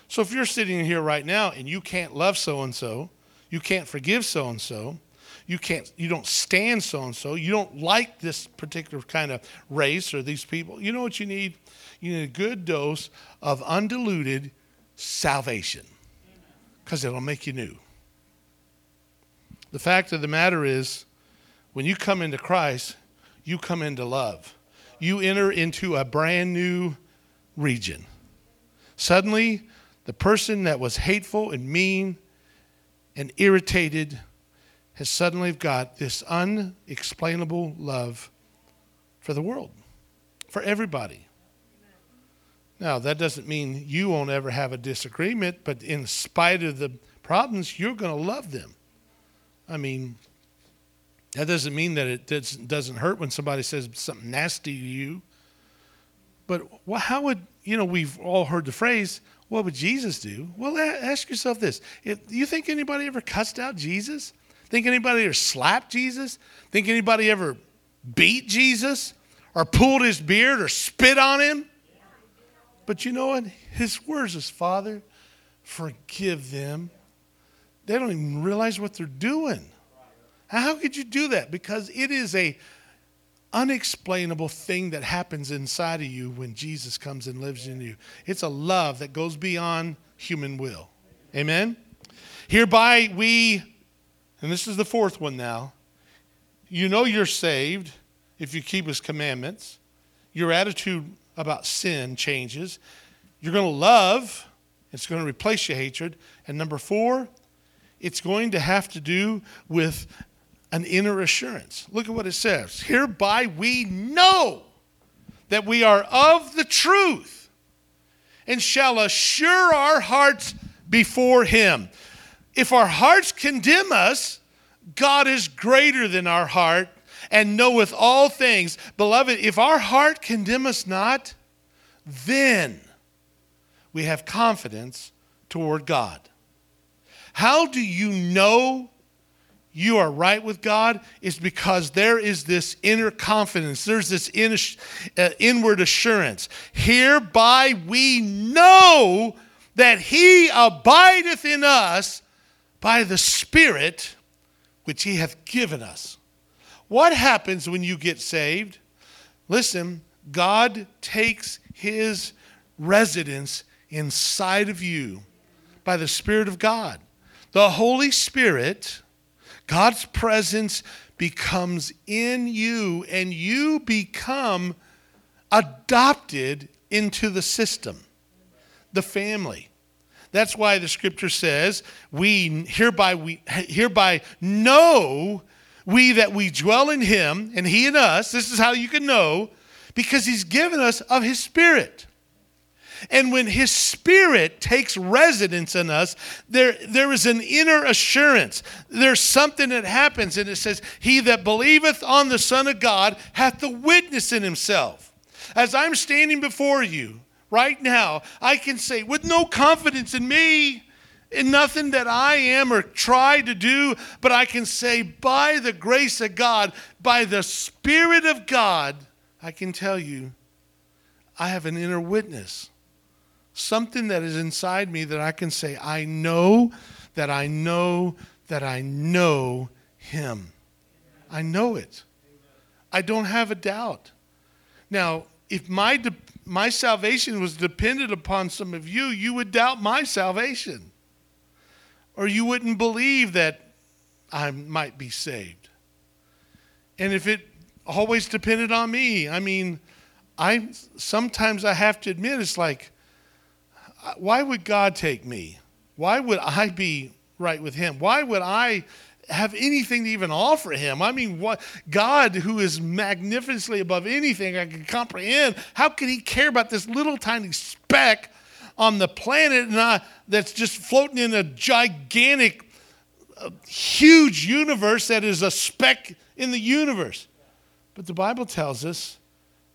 So if you're sitting here right now and you can't love so and so, you can't forgive so and so, you can't you don't stand so and so, you don't like this particular kind of race or these people, you know what you need? You need a good dose of undiluted salvation. Because it'll make you new. The fact of the matter is, when you come into Christ, you come into love. You enter into a brand new region. Suddenly, the person that was hateful and mean and irritated has suddenly got this unexplainable love for the world, for everybody. Now, that doesn't mean you won't ever have a disagreement, but in spite of the problems, you're going to love them. I mean, that doesn't mean that it doesn't hurt when somebody says something nasty to you. But how would, you know, we've all heard the phrase, what would Jesus do? Well, ask yourself this. If, you think anybody ever cussed out Jesus? Think anybody ever slapped Jesus? Think anybody ever beat Jesus? Or pulled his beard or spit on him? But you know what? His words is, Father, forgive them they don't even realize what they're doing. How could you do that? Because it is a unexplainable thing that happens inside of you when Jesus comes and lives in you. It's a love that goes beyond human will. Amen. Hereby we and this is the fourth one now. You know you're saved if you keep his commandments. Your attitude about sin changes. You're going to love, it's going to replace your hatred. And number four, it's going to have to do with an inner assurance. Look at what it says. Hereby we know that we are of the truth and shall assure our hearts before Him. If our hearts condemn us, God is greater than our heart and knoweth all things. Beloved, if our heart condemn us not, then we have confidence toward God. How do you know you are right with God? Is because there is this inner confidence, there's this in, uh, inward assurance. Hereby we know that He abideth in us by the Spirit which He hath given us. What happens when you get saved? Listen, God takes His residence inside of you by the Spirit of God. The Holy Spirit, God's presence becomes in you, and you become adopted into the system, the family. That's why the scripture says, we hereby we hereby know we that we dwell in him and he in us. This is how you can know because he's given us of his spirit. And when his spirit takes residence in us, there, there is an inner assurance. There's something that happens, and it says, He that believeth on the Son of God hath the witness in himself. As I'm standing before you right now, I can say, with no confidence in me, in nothing that I am or try to do, but I can say, by the grace of God, by the Spirit of God, I can tell you, I have an inner witness something that is inside me that I can say, I know that I know that I know Him. I know it. I don't have a doubt. Now, if my, de- my salvation was dependent upon some of you, you would doubt my salvation. Or you wouldn't believe that I might be saved. And if it always depended on me, I mean, I sometimes I have to admit it's like why would God take me? Why would I be right with Him? Why would I have anything to even offer Him? I mean, what God, who is magnificently above anything I can comprehend, how could He care about this little tiny speck on the planet and I, that's just floating in a gigantic, uh, huge universe that is a speck in the universe? But the Bible tells us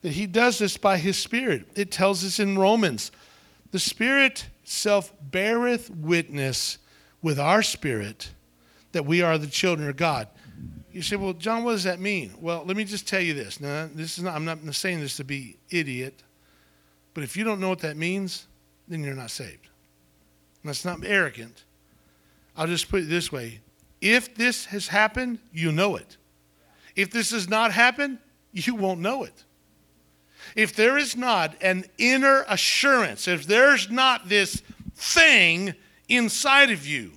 that He does this by His Spirit. It tells us in Romans the Spirit self beareth witness with our spirit that we are the children of God. You say, well, John, what does that mean? Well, let me just tell you this. Now, this is not, I'm not saying this to be idiot, but if you don't know what that means, then you're not saved. And that's not arrogant. I'll just put it this way if this has happened, you know it. If this has not happened, you won't know it if there is not an inner assurance, if there's not this thing inside of you,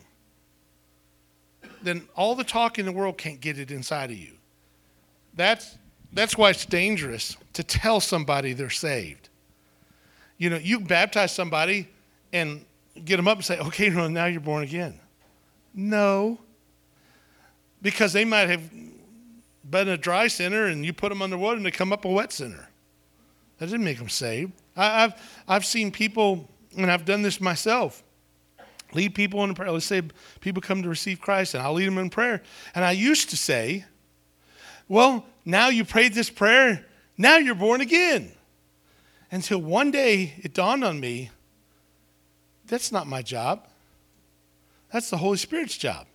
then all the talk in the world can't get it inside of you. That's, that's why it's dangerous to tell somebody they're saved. You know, you baptize somebody and get them up and say, okay, now you're born again. No. Because they might have been a dry sinner and you put them under water and they come up a wet sinner. That didn't make them saved. I, have I've seen people, and I've done this myself, lead people in prayer. Let's say people come to receive Christ, and I'll lead them in prayer. And I used to say, well, now you prayed this prayer, now you're born again. Until one day it dawned on me that's not my job. That's the Holy Spirit's job.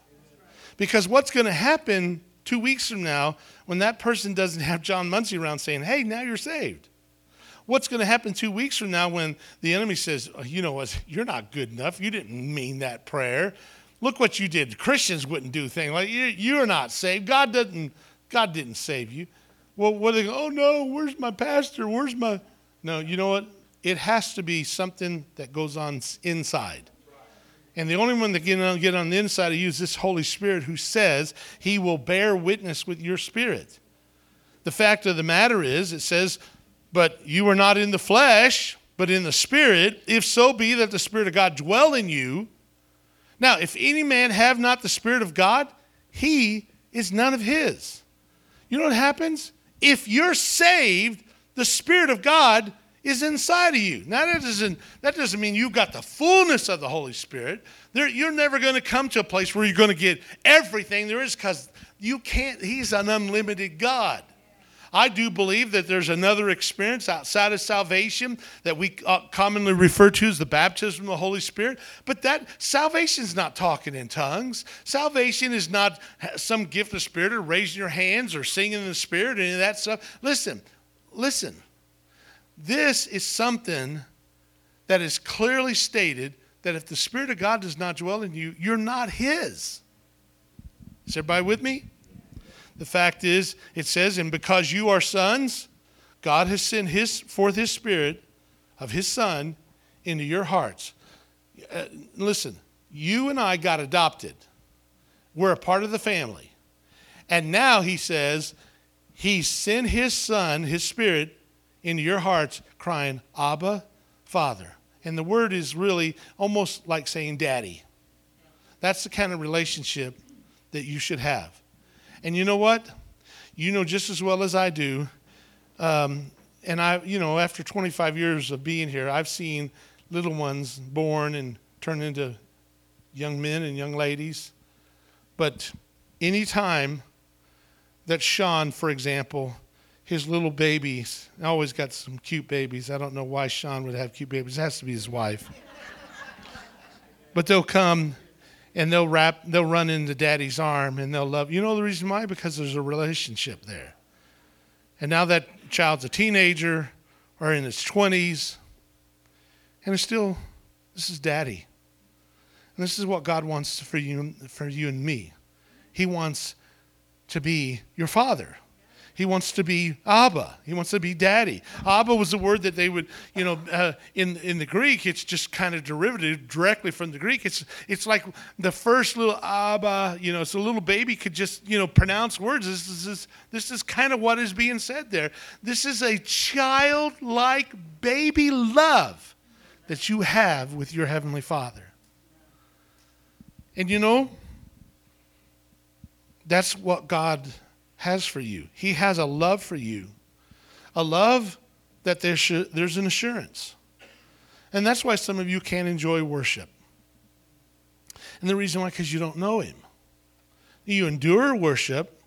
Because what's going to happen two weeks from now when that person doesn't have John Muncy around saying, hey, now you're saved? What's going to happen two weeks from now when the enemy says, oh, you know what, you're not good enough. You didn't mean that prayer. Look what you did. Christians wouldn't do things like you, you're not saved. God doesn't. God didn't save you. Well, what they? Oh no, where's my pastor? Where's my? No, you know what? It has to be something that goes on inside. And the only one that can get get on the inside of you is this Holy Spirit who says he will bear witness with your spirit. The fact of the matter is, it says But you are not in the flesh, but in the spirit, if so be that the spirit of God dwell in you. Now, if any man have not the spirit of God, he is none of his. You know what happens? If you're saved, the spirit of God is inside of you. Now that doesn't that doesn't mean you've got the fullness of the Holy Spirit. There, you're never going to come to a place where you're going to get everything there is because you can't. He's an unlimited God. I do believe that there's another experience outside of salvation that we uh, commonly refer to as the baptism of the Holy Spirit. But that salvation is not talking in tongues. Salvation is not some gift of spirit or raising your hands or singing in the spirit or any of that stuff. Listen, listen. This is something that is clearly stated that if the Spirit of God does not dwell in you, you're not His. Is everybody with me? The fact is, it says, and because you are sons, God has sent his, forth His Spirit of His Son into your hearts. Uh, listen, you and I got adopted. We're a part of the family. And now He says, He sent His Son, His Spirit, into your hearts, crying, Abba, Father. And the word is really almost like saying daddy. That's the kind of relationship that you should have. And you know what? You know just as well as I do. Um, and I, you know, after 25 years of being here, I've seen little ones born and turn into young men and young ladies. But anytime that Sean, for example, his little babies. I always got some cute babies. I don't know why Sean would have cute babies. It has to be his wife. (laughs) but they'll come and they'll wrap they'll run into daddy's arm and they'll love you know the reason why? Because there's a relationship there. And now that child's a teenager or in his 20s and it's still this is daddy. And this is what god wants for you for you and me. He wants to be your father he wants to be Abba. He wants to be daddy. Abba was a word that they would, you know, uh, in, in the Greek, it's just kind of derivative directly from the Greek. It's, it's like the first little Abba, you know, so a little baby could just, you know, pronounce words. This is, this, this is kind of what is being said there. This is a childlike baby love that you have with your Heavenly Father. And you know, that's what God has for you. He has a love for you, a love that there's, there's an assurance. And that's why some of you can't enjoy worship. And the reason why, because you don't know Him. You endure worship,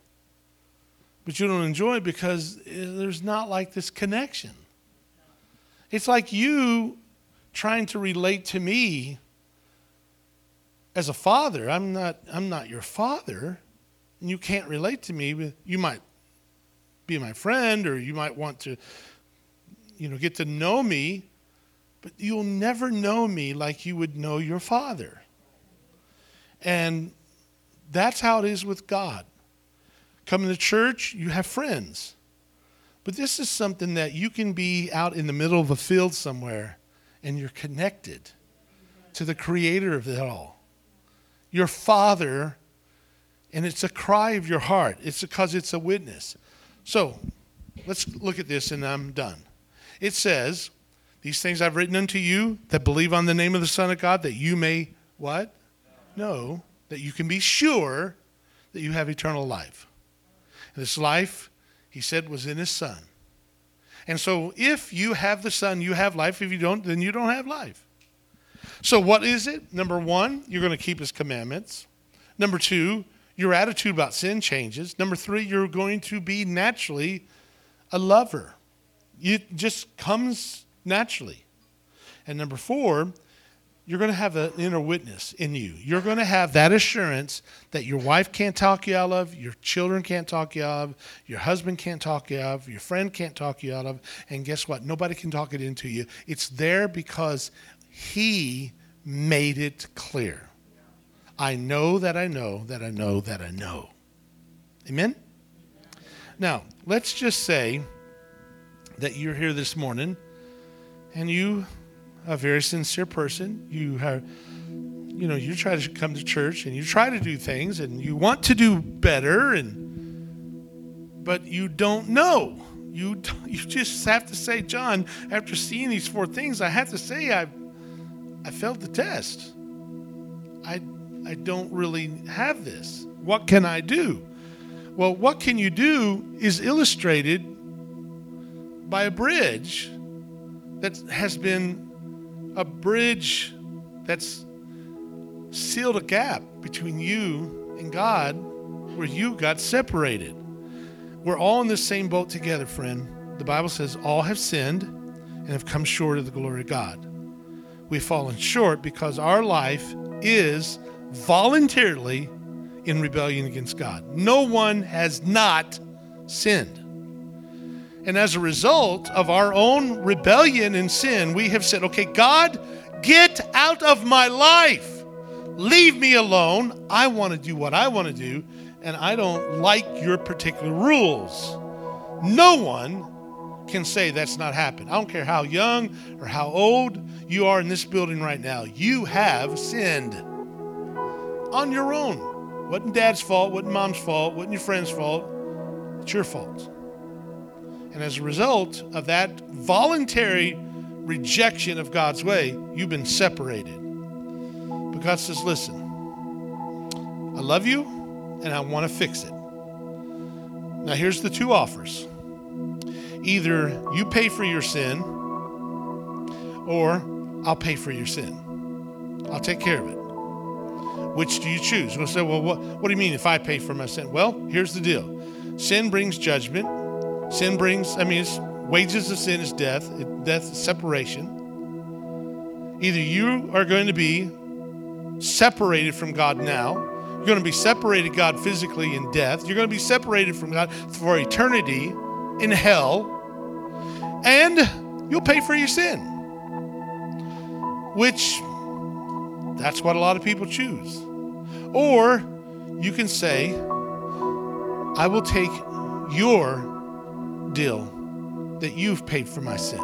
but you don't enjoy it because eh, there's not like this connection. It's like you trying to relate to me as a father. I'm not, I'm not your father and you can't relate to me, you might be my friend or you might want to, you know, get to know me, but you'll never know me like you would know your father. And that's how it is with God. Coming to church, you have friends. But this is something that you can be out in the middle of a field somewhere and you're connected to the creator of it all. Your father and it's a cry of your heart. It's because it's a witness. So let's look at this and I'm done. It says, These things I've written unto you that believe on the name of the Son of God, that you may what? Know that you can be sure that you have eternal life. And this life, he said, was in his Son. And so if you have the Son, you have life. If you don't, then you don't have life. So what is it? Number one, you're going to keep his commandments. Number two, your attitude about sin changes. Number three, you're going to be naturally a lover. It just comes naturally. And number four, you're going to have an inner witness in you. You're going to have that assurance that your wife can't talk you out of, your children can't talk you out of, your husband can't talk you out of, your friend can't talk you out of. And guess what? Nobody can talk it into you. It's there because he made it clear. I know that I know that I know that I know. Amen? Now, let's just say that you're here this morning and you a very sincere person. You have you know, you try to come to church and you try to do things and you want to do better and but you don't know. You, (laughs) you just have to say, John, after seeing these four things, I have to say I, I failed the test. I, I don't really have this. What can I do? Well, what can you do is illustrated by a bridge that has been a bridge that's sealed a gap between you and God where you got separated. We're all in the same boat together, friend. The Bible says all have sinned and have come short of the glory of God. We've fallen short because our life is voluntarily in rebellion against God. No one has not sinned. And as a result of our own rebellion and sin, we have said, okay, God, get out of my life. Leave me alone. I want to do what I want to do, and I don't like your particular rules. No one can say that's not happened. I don't care how young or how old you are in this building right now. You have sinned on your own. Wasn't dad's fault, wasn't mom's fault, wasn't your friend's fault. It's your fault. And as a result of that voluntary rejection of God's way, you've been separated. But God says, listen, I love you and I want to fix it. Now, here's the two offers either you pay for your sin or I'll pay for your sin. I'll take care of it. Which do you choose? We'll say, well, what, what do you mean if I pay for my sin? Well, here's the deal sin brings judgment Sin brings, I mean, wages of sin is death, death is separation. Either you are going to be separated from God now, you're going to be separated God physically in death, you're going to be separated from God for eternity in hell, and you'll pay for your sin. Which that's what a lot of people choose. Or you can say, I will take your deal that you've paid for my sin.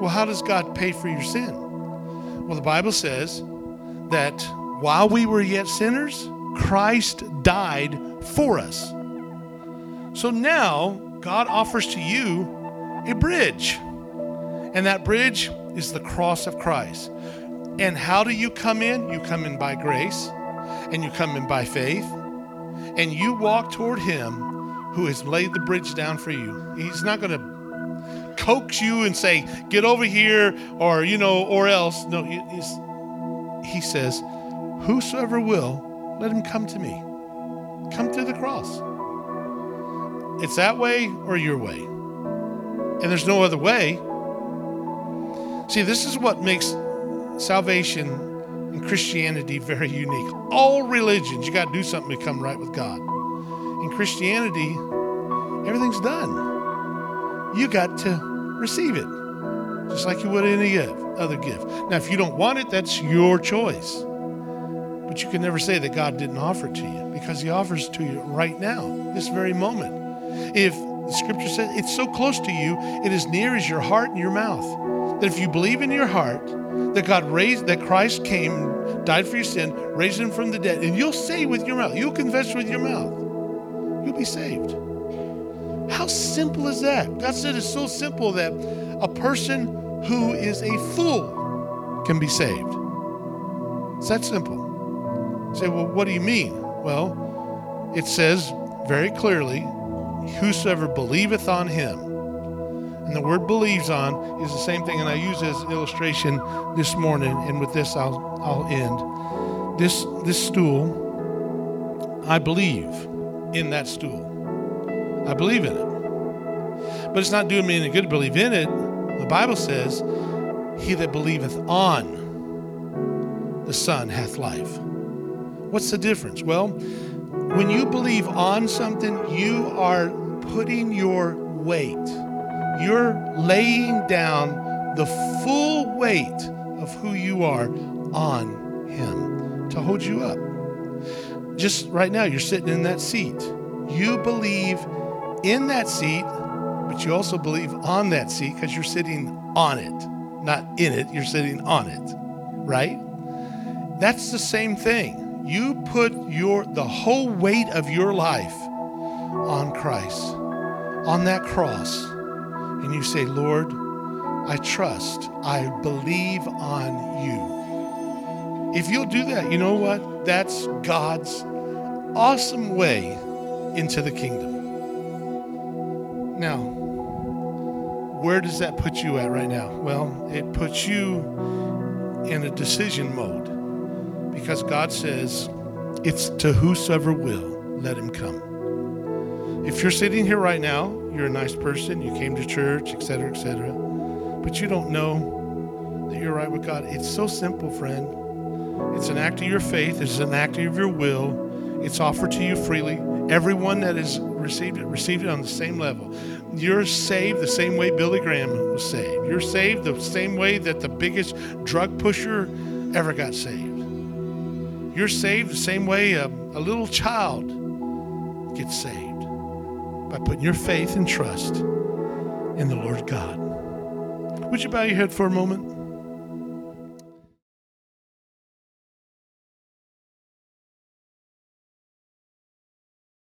Well, how does God pay for your sin? Well, the Bible says that while we were yet sinners, Christ died for us. So now God offers to you a bridge. And that bridge is the cross of Christ. And how do you come in? You come in by grace, and you come in by faith, and you walk toward Him who has laid the bridge down for you. He's not going to coax you and say, get over here or, you know, or else. No, he says, whosoever will, let him come to me. Come to the cross. It's that way or your way. And there's no other way. See, this is what makes salvation and Christianity very unique. All religions, you got to do something to come right with God. In Christianity, everything's done. You got to receive it, just like you would any other gift. Now, if you don't want it, that's your choice. But you can never say that God didn't offer it to you because He offers it to you right now, this very moment. If the scripture says it's so close to you, it is near as your heart and your mouth. That if you believe in your heart that God raised, that Christ came, died for your sin, raised him from the dead, and you'll say with your mouth, you'll confess with your mouth, you'll be saved. How simple is that? God said it's so simple that a person who is a fool can be saved. It's that simple. You say, well, what do you mean? Well, it says very clearly, whosoever believeth on him. And the word believes on is the same thing, and I use as illustration this morning, and with this I'll I'll end. This this stool, I believe in that stool. I believe in it. But it's not doing me any good to believe in it. The Bible says, He that believeth on the Son hath life. What's the difference? Well, when you believe on something, you are putting your weight, you're laying down the full weight of who you are on Him to hold you up. Just right now, you're sitting in that seat. You believe in that seat, but you also believe on that seat because you're sitting on it, not in it, you're sitting on it, right? That's the same thing. You put your the whole weight of your life on Christ, on that cross and you say, Lord, I trust, I believe on you. If you'll do that, you know what? That's God's awesome way into the kingdom. Now, where does that put you at right now? Well, it puts you in a decision mode because God says, it's to whosoever will, let him come. If you're sitting here right now, you're a nice person, you came to church, etc., etc., but you don't know that you're right with God. It's so simple, friend. It's an act of your faith, it's an act of your will. It's offered to you freely. Everyone that has received it, received it on the same level. You're saved the same way Billy Graham was saved. You're saved the same way that the biggest drug pusher ever got saved. You're saved the same way a, a little child gets saved by putting your faith and trust in the Lord God. Would you bow your head for a moment?